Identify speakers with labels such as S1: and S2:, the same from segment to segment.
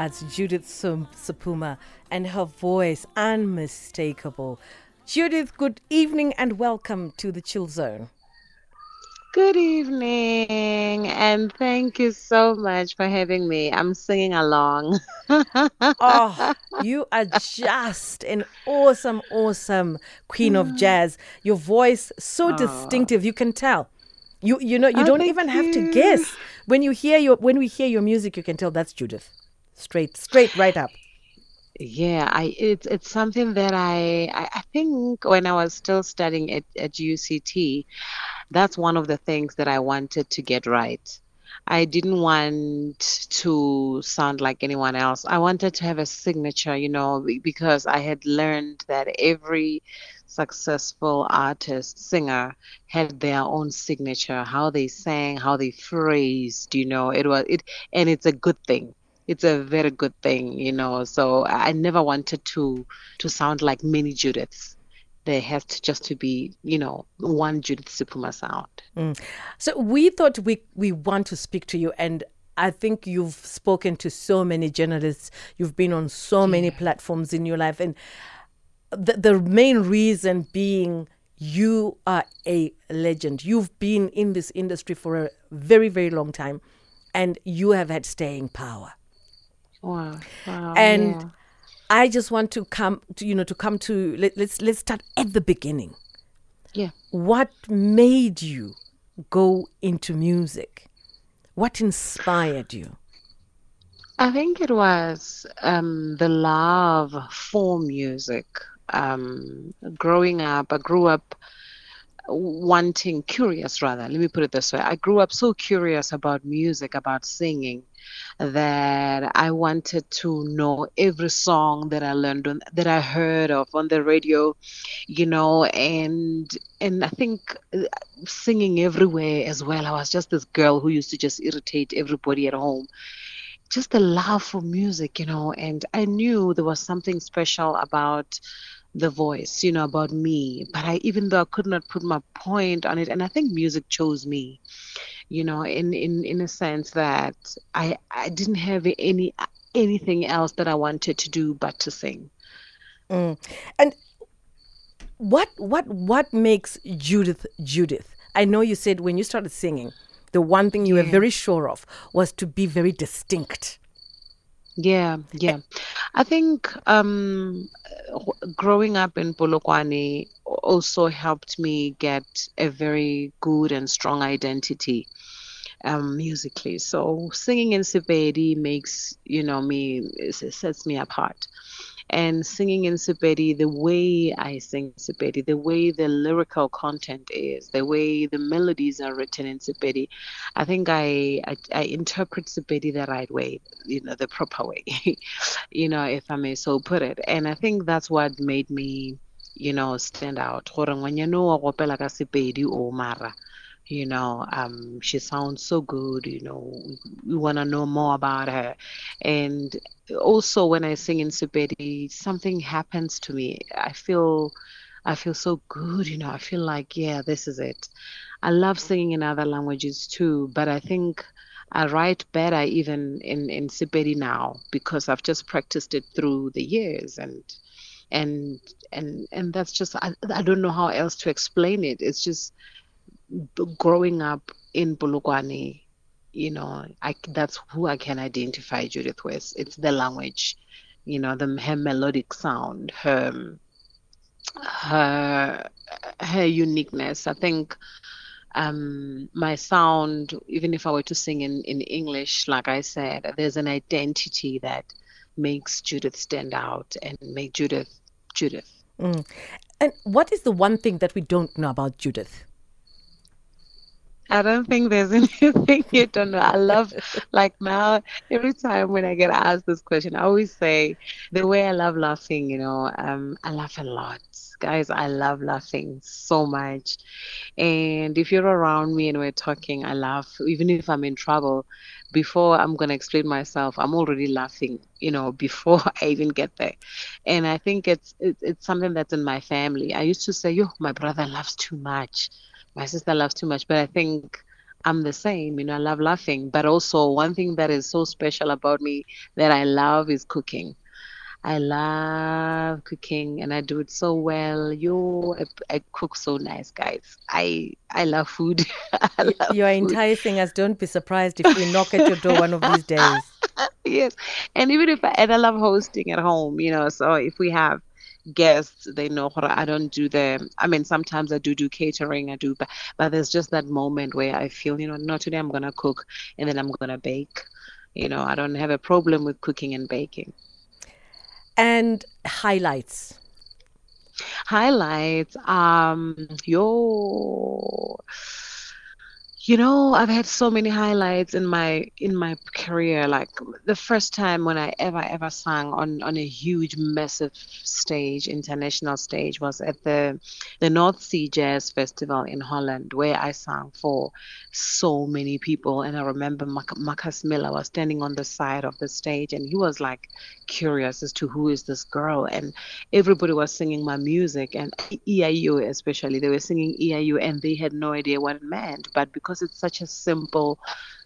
S1: That's Judith Sephuma and her voice unmistakable. Judith, good evening and welcome to the Chill Zone.
S2: Good evening, and thank you so much for having me. I'm singing along.
S1: oh, you are just an awesome, awesome queen of mm. jazz. Your voice so oh. distinctive, you can tell. You you know you oh, don't even have to guess when you hear your when we hear your music. You can tell that's Judith, straight straight right up.
S2: Yeah, I it's it's something that I I think when I was still studying at, at UCT, that's one of the things that I wanted to get right. I didn't want to sound like anyone else. I wanted to have a signature, you know, because I had learned that every successful artist, singer had their own signature, how they sang, how they phrased, you know, it was it and it's a good thing. It's a very good thing, you know. So I never wanted to to sound like many Judiths. There has to just to be, you know, one Judith Sephuma sound.
S1: Mm. So we thought we we want to speak to you and I think you've spoken to so many journalists. You've been on so yeah. many platforms in your life, and the, the main reason being you are a legend. You've been in this industry for a very, very long time and you have had staying power.
S2: Wow. wow
S1: and
S2: yeah.
S1: I just want to come to, you know, to come to, let, let's, let's start at the beginning.
S2: Yeah.
S1: What made you go into music? What inspired you?
S2: I think it was um, the love for music um, growing up, I grew up wanting, curious rather, let me put it this way. I grew up so curious about music, about singing, that I wanted to know every song that I learned on, that I heard of on the radio, you know, and and I think uh, singing everywhere as well. I was just this girl who used to just irritate everybody at home just the love for music, you know, and I knew there was something special about the voice, you know, about me. But I, even though I could not put my point on it, and I think music chose me, you know, in in in a sense that I I didn't have any anything else that I wanted to do but to sing.
S1: Mm. And what what what makes Judith Judith? I know you said when you started singing, the one thing you yeah. were very sure of was to be very distinct.
S2: Yeah, yeah. I think um, growing up in Polokwane also helped me get a very good and strong identity um, musically. So singing in Sepedi makes you know me sets me apart and singing in Sepedi, the way I sing Sepedi, the way the lyrical content is, the way the melodies are written in Sepedi, I think I, I, I interpret Sepedi the right way, you know, the proper way, you know, if I may so put it. And I think that's what made me, you know, stand out. When you know Sepedi o mara you know um, she sounds so good you know we want to know more about her. And also when i sing in Sepedi, something happens to me. I feel i feel so good you know i feel like yeah this is it. I love singing in other languages too but i think I write better even in in Sepedi now because I've just practiced it through the years and and and and that's just I, I don't know how else to explain it. It's just growing up in Polokwane, you know, I, that's who I can identify Judith with. It's the language, you know, the her melodic sound, her her her uniqueness. I think um, my sound, even if I were to sing in, in English, like I said, there's an identity that makes Judith stand out and make Judith Judith.
S1: Mm. And what is the one thing that we don't know about Judith?
S2: I don't think there's anything you don't know. I love, like now, every time when I get asked this question, I always say the way I love laughing, you know, um, I laugh a lot. Guys, I love laughing so much. And if you're around me and we're talking, I laugh. Even if I'm in trouble, before I'm going to explain myself, I'm already laughing, you know, before I even get there. And I think it's, it's, it's something that's in my family. I used to say, yo, my brother laughs too much my sister loves too much, but I think I'm the same. You know, I love laughing, but also one thing that is so special about me that I love is cooking. I love cooking and I do it so well. You, I, I cook so nice, guys. I I love food. I love
S1: You're
S2: food.
S1: enticing us. Don't be surprised if we knock at your door one of these days.
S2: yes, and even if I, and I love hosting at home, you know. So if we have guests, they know I don't do the. I mean, sometimes I do do catering. I do, but but there's just that moment where I feel, you know, not today. I'm gonna cook, and then I'm gonna bake. You know, I don't have a problem with cooking and baking.
S1: And highlights.
S2: Highlights. Um, yo, you know, I've had so many highlights in my in my career. Like the first time when I ever ever sang on on a huge, massive stage, international stage, was at the the North Sea Jazz Festival in Holland, where I sang for so many people. And I remember Marc- Marcus Miller was standing on the side of the stage, and he was like curious as to who is this girl, and everybody was singing my music, and EIU especially, they were singing EIU, and they had no idea what it meant, but because it's such a simple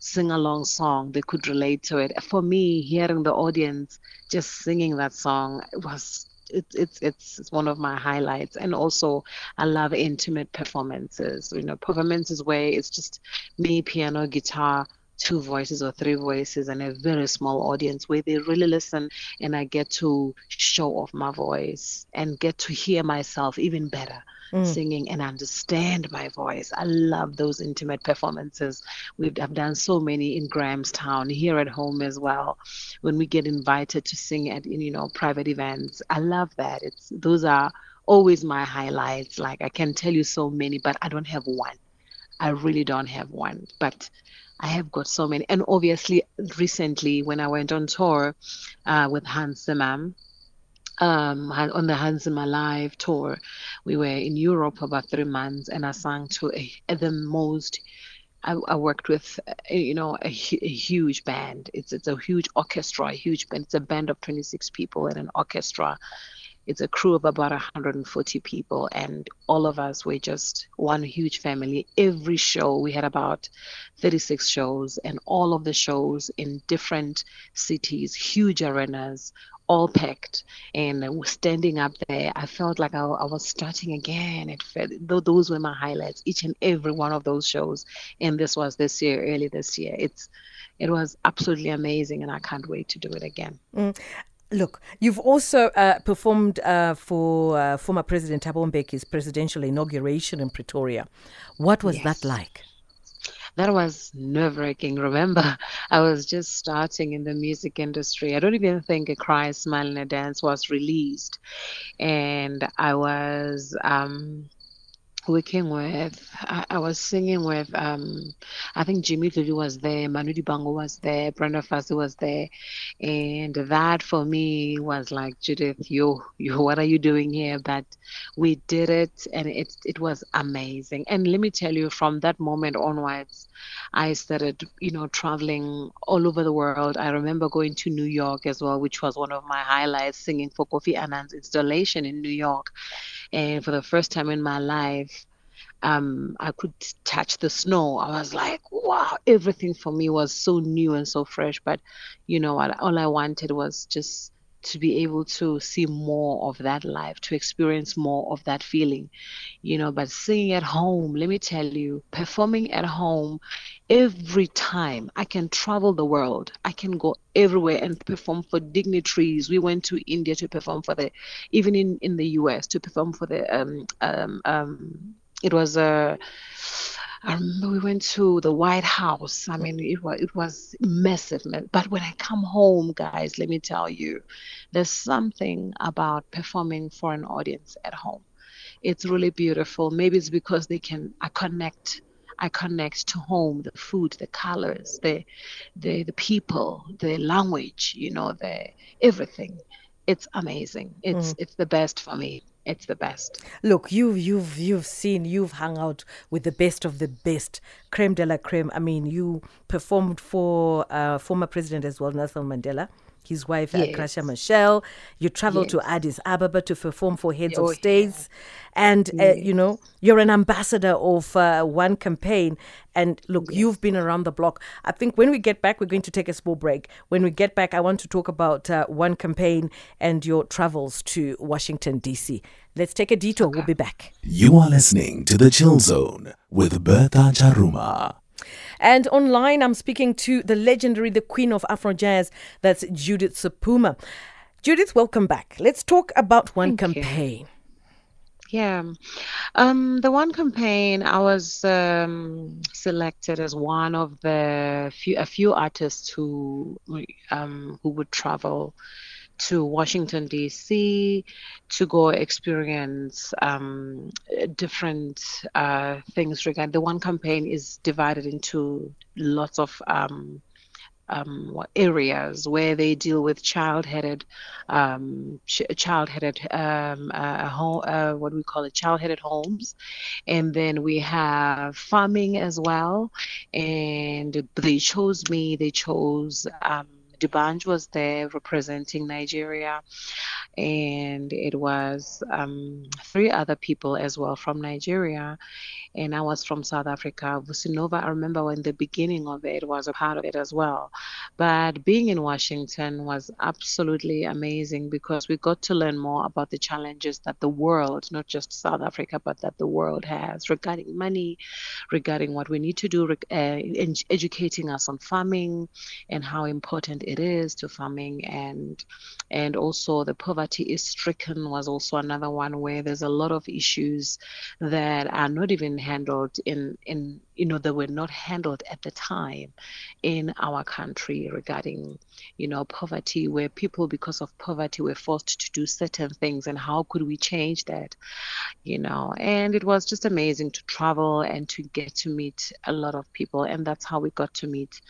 S2: sing along song, they could relate to it. For me, hearing the audience just singing that song was it's it's it's one of my highlights. And also i love intimate performances. You know performances where it's just me piano guitar two voices or three voices and a very small audience where they really listen and i get to show off my voice and get to hear myself even better
S1: Mm.
S2: singing and understand my voice. I love those intimate performances. We've I've done so many in Grahamstown, here at home as well. When we get invited to sing at you know private events, I love that. It's those are always my highlights. Like I can tell you so many, but I don't have one. I really don't have one, but I have got so many. And obviously, recently when I went on tour uh, with Hans Zimmer, um, on the Hans Zimmer Live tour, we were in Europe about three months, and I sang to a, the most. I, I worked with, you know, a, a huge band. It's it's a huge orchestra, a huge band. It's a band of 26 people and an orchestra. It's a crew of about 140 people, and all of us were just one huge family. Every show, we had about 36 shows, and all of the shows in different cities, huge arenas, all packed. And standing up there, I felt like I, I was starting again. It felt those were my highlights, each and every one of those shows. And this was this year, early this year. It's it was absolutely amazing, and I can't wait to do it again.
S1: Look, you've also uh, performed uh, for uh, former President Thabo Mbeki's presidential inauguration in Pretoria. What was
S2: Yes.
S1: that like?
S2: That was nerve wracking. Remember, I was just starting in the music industry. I don't even think A Cry, Smile, and a Dance was released. And I was um, working with, I, I was singing with, um, I think Jimmy Dludlu was there, Manu Dibango was there, Brenda Fassie was there. And that for me was like, Judith, you, you, what are you doing here? But we did it and it, it was amazing. And let me tell you, from that moment onwards, I started, you know, traveling all over the world. I remember going to New York as well, which was one of my highlights, singing for Kofi Annan's installation in New York. And for the first time in my life, um, I could touch the snow. I was like, wow, everything for me was so new and so fresh. But you know what? All I wanted was just to be able to see more of that life, to experience more of that feeling, you know. But singing at home, let me tell you, performing at home every time I can travel the world, I can go everywhere and perform for dignitaries. We went to India to perform for the, even in, in the US to perform for the, um, um, um, it was a, I remember we went to the White House. I mean, it was it was massive. But when I come home, guys, let me tell you, there's something about performing for an audience at home. It's really beautiful. Maybe it's because they can I connect. I connect to home, the food, the colors, the the the people, the language, you know, the everything. It's amazing. It's it's the best for me. It's the best.
S1: Look, you've you've you've seen, you've hung out with the best of the best, creme de la creme. I mean, you performed for uh, former president as well, Nelson Mandela, his wife
S2: Yes.
S1: Graça Machel. You travel to Addis Ababa to perform for heads
S2: Oh,
S1: of
S2: yeah.
S1: states. And, uh, you know, you're an ambassador of uh, one campaign. And look, you've been around the block. I think when we get back, we're going to take a small break. When we get back, I want to talk about uh, one campaign and your travels to Washington, D.C. Let's take a detour. We'll be back.
S3: You are listening to The Chill Zone with Bertha Charuma.
S1: And online, I'm speaking to the legendary, the queen of Afro jazz, that's Judith Sephuma. Judith, welcome back. Let's talk about one
S2: Thank you.
S1: campaign.
S2: Yeah. Um, the one campaign, I was um, selected as one of the few, a few artists who um, who would travel to Washington D.C. to go experience um, different uh, things. Regarding the one campaign is divided into lots of um, um, areas where they deal with child-headed, um, ch- child-headed, um, uh, home, uh, what we call it, child-headed homes, and then we have farming as well. And they chose me. They chose. Um, D'banj was there representing Nigeria, and it was um, three other people as well from Nigeria and I was from South Africa. Vusi Nova, I remember when the beginning of it was a part of it as well. But being in Washington was absolutely amazing because we got to learn more about the challenges that the world, not just South Africa, but that the world has regarding money, regarding what we need to do, uh, educating us on farming and how important it is to farming and and also the poverty is stricken was also another one where there's a lot of issues that are not even handled in in you know that were not handled at the time in our country regarding you know poverty where people because of poverty were forced to do certain things and how could we change that you know? And it was just amazing to travel and to get to meet a lot of people and that's how we got to meet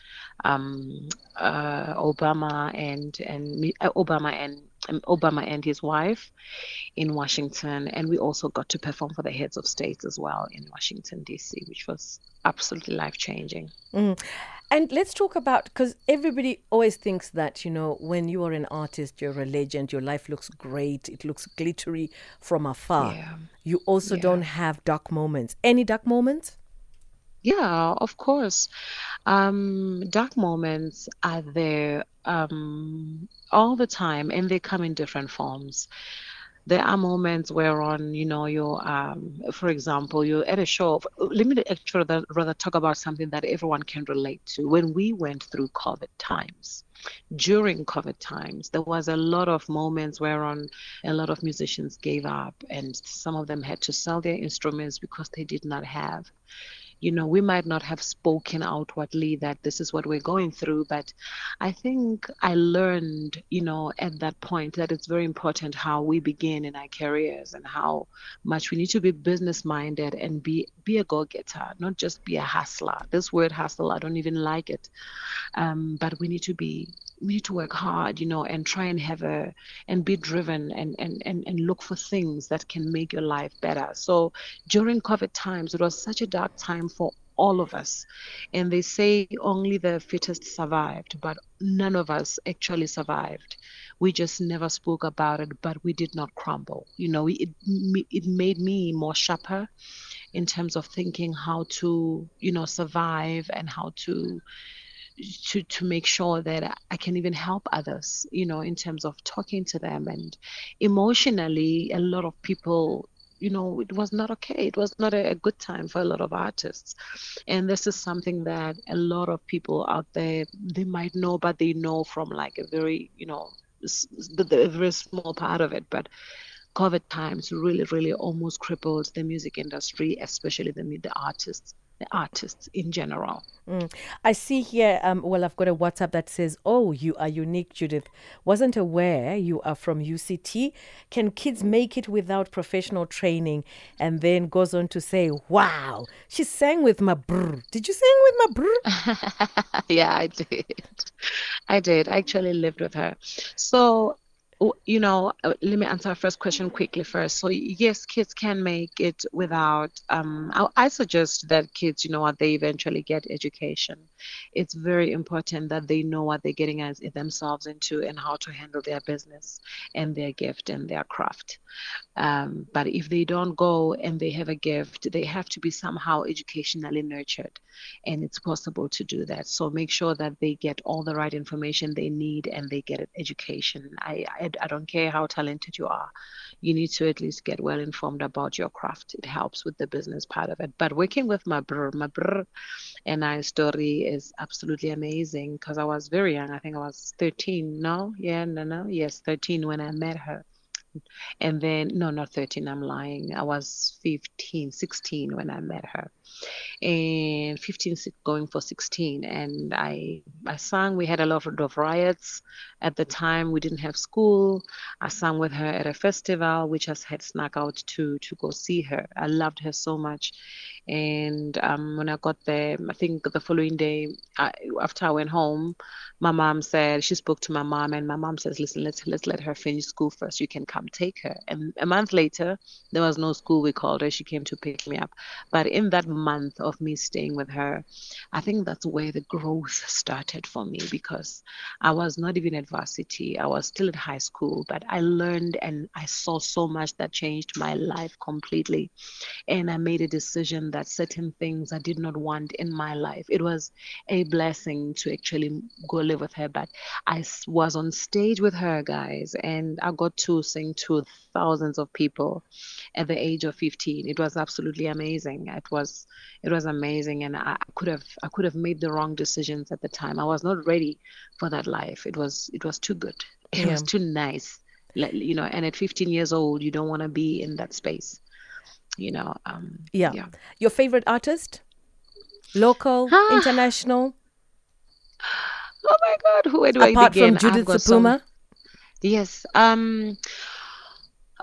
S2: um, uh, Obama and and uh, Obama and Obama and his wife in Washington, and we also got to perform for the heads of states as well in Washington D.C., which was absolutely life changing.
S1: Mm. And let's talk about because everybody always thinks that you know when you are an artist, you're a legend, your life looks great, it looks glittery from afar.
S2: Yeah.
S1: You also
S2: Yeah.
S1: don't have dark moments. Any dark moments?
S2: Yeah, of course. Um, dark moments are there um, all the time, and they come in different forms. There are moments where, on you know, you're, um, for example, you're at a show. Let me actually rather, talk about something that everyone can relate to. When we went through COVID times, during COVID times, there was a lot of moments whereon a lot of musicians gave up, and some of them had to sell their instruments because they did not have you know, we might not have spoken outwardly that this is what we're going through, but I think I learned, you know, at that point that it's very important how we begin in our careers and how much we need to be business minded and be be a go-getter, not just be a hustler. This word hustle, I don't even like it. Um, but we need to be need to work hard, you know, and try and have a and be driven and and and, and look for things that can make your life better. So during COVID times, it was such a dark time for all of us. And they say only the fittest survived, but none of us actually survived. We just never spoke about it, but we did not crumble. You know, it it made me more sharper in terms of thinking how to, you know, survive and how to to to make sure that I can even help others, you know, in terms of talking to them. And emotionally a lot of people you know it was not okay. It was not a, good time for a lot of artists. And this is something that a lot of people out there they might know but they know from like a very you know the very small part of it. But covid times really really almost crippled the music industry especially the the artists the artists in general
S1: Mm. I see here, um, well, I've got a WhatsApp that says, Oh, you are unique, Judith. Wasn't aware you are from UCT. Can kids make it without professional training? And then goes on to say, Wow, she sang with my brr. Did you sing with my brr?
S2: yeah, I did. I did. I actually lived with her. So you know, uh, let me answer our first question quickly first. So yes, kids can make it without. Um, I, I suggest that kids, you know, they eventually get education. It's very important that they know what they're getting as themselves into and how to handle their business and their gift and their craft. Um, but if they don't go and they have a gift, they have to be somehow educationally nurtured, and it's possible to do that. So make sure that they get all the right information they need and they get an education. I, I I don't care how talented you are. You need to at least get well informed about your craft. It helps with the business part of it. But working with my brr, my brr and I story is absolutely amazing because I was very young. I think I was 13. No, yeah, no, no, yes, 13 when I met her. And then, no, not 13, I'm lying. I was 15, 16 when I met her. And 15 going for 16. And I, I sang. We had a lot of riots at the time. We didn't have school. I sang with her at a festival, which I had snuck out to, to go see her. I loved her so much. And um, when I got there, I think the following day, I, after I went home, my mom said she spoke to my mom, and my mom says, "Listen, let's let's let her finish school first. You can come take her." And a month later, there was no school. We called her. She came to pick me up. But in that month of me staying with her, I think that's where the growth started for me because I was not even at varsity. I was still at high school, but I learned and I saw so much that changed my life completely. And I made a decision that certain things I did not want in my life. It was a blessing to actually go live with her, but I was on stage with her, guys, and I got to sing to thousands of people at the age of 15. It was absolutely amazing. It was it was amazing, and I could have I could have made the wrong decisions at the time. I was not ready for that life. It was it was too good. It yeah. was too nice. You know, and at 15 years old, you don't want to be in that space you know um
S1: yeah, yeah. your favorite artist local ah. international
S2: oh my god who do
S1: apart
S2: I begin?
S1: from judith Sephuma
S2: yes um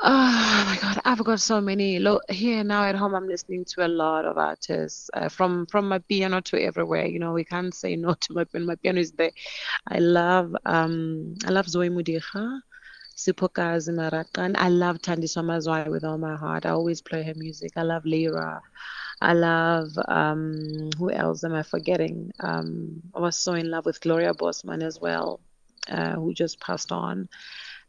S2: Oh my God, I've got so many. Lo- here now at home, I'm listening to a lot of artists uh, from from amapiano to everywhere. You know, we can't say no to amapiano. My piano is there. I love um I love Zoe Modiga. Siphokazi Maraqana. I love Thandiswa Mazwai with all my heart. I always play her music. I love Lyra. I love um, who else am I forgetting? Um, I was so in love with Gloria Bosman as well, uh, who just passed on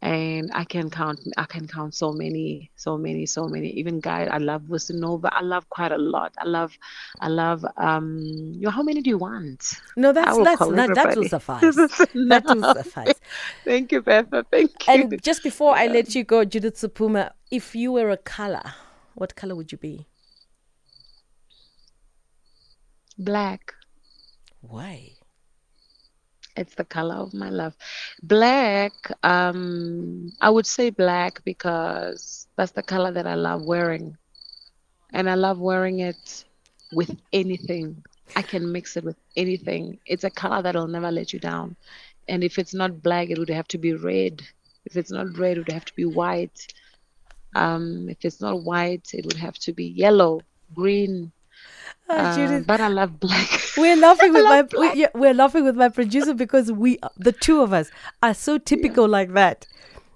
S2: and I can count I can count so many so many so many. Even guys I love Vusi Nova I love quite a lot. I love I love um you know, how many do you want?
S1: No that's that's that, that will suffice that will suffice
S2: thank you Betha thank
S1: you. and just before yeah. I let you go Judith Sephuma if you were a color what color would you be?
S2: Black.
S1: Why
S2: it's the color of my love. Black, um, I would say black because that's the color that I love wearing. And I love wearing it with anything. I can mix it with anything. It's a color that'll never let you down. And if it's not black, it would have to be red. If it's not red, it would have to be white. Um, if it's not white, it would have to be yellow, green, uh, but I love black.
S1: We're laughing with my we, yeah, we're laughing with my producer because we the two of us are so typical yeah. like that.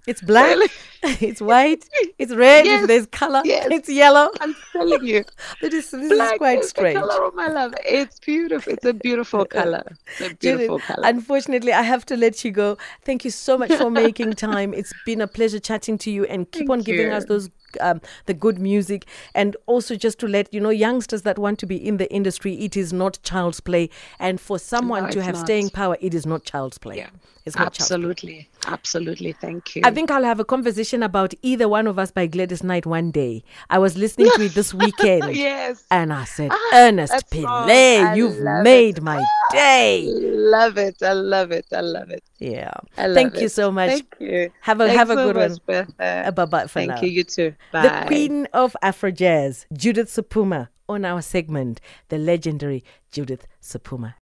S1: It's black, it's white, it's red, yes, there's color, yes. it's yellow.
S2: I'm telling you.
S1: this is, this black is quite
S2: is
S1: strange.
S2: The color of my love. It's beautiful. It's a beautiful color. It's a beautiful
S1: Judith,
S2: color.
S1: Unfortunately, I have to let you go. Thank you so much for making time. It's been a pleasure chatting to you and keep Thank on giving you. us those um, the good music and also just to let you know youngsters that want to be in the industry it is not child's play and for someone
S2: no,
S1: to have
S2: not.
S1: staying power it is not child's play
S2: yeah.
S1: it's
S2: not absolutely absolutely thank you
S1: i think i'll have a conversation about either one of us by gladys knight one day. I was listening to it this weekend.
S2: Yes.
S1: And i said ah, ernest pillay you've made it. my day.
S2: Love it. I love it. I love it.
S1: Yeah.
S2: Love
S1: thank
S2: it.
S1: you so much.
S2: Thank you.
S1: Have a
S2: Thanks
S1: have a
S2: so
S1: good one.
S2: Uh,
S1: bye bye for
S2: thank
S1: now.
S2: you. You too. Bye.
S1: the queen of Afro Jazz, Judith Sephuma, on our segment, the legendary Judith Sephuma.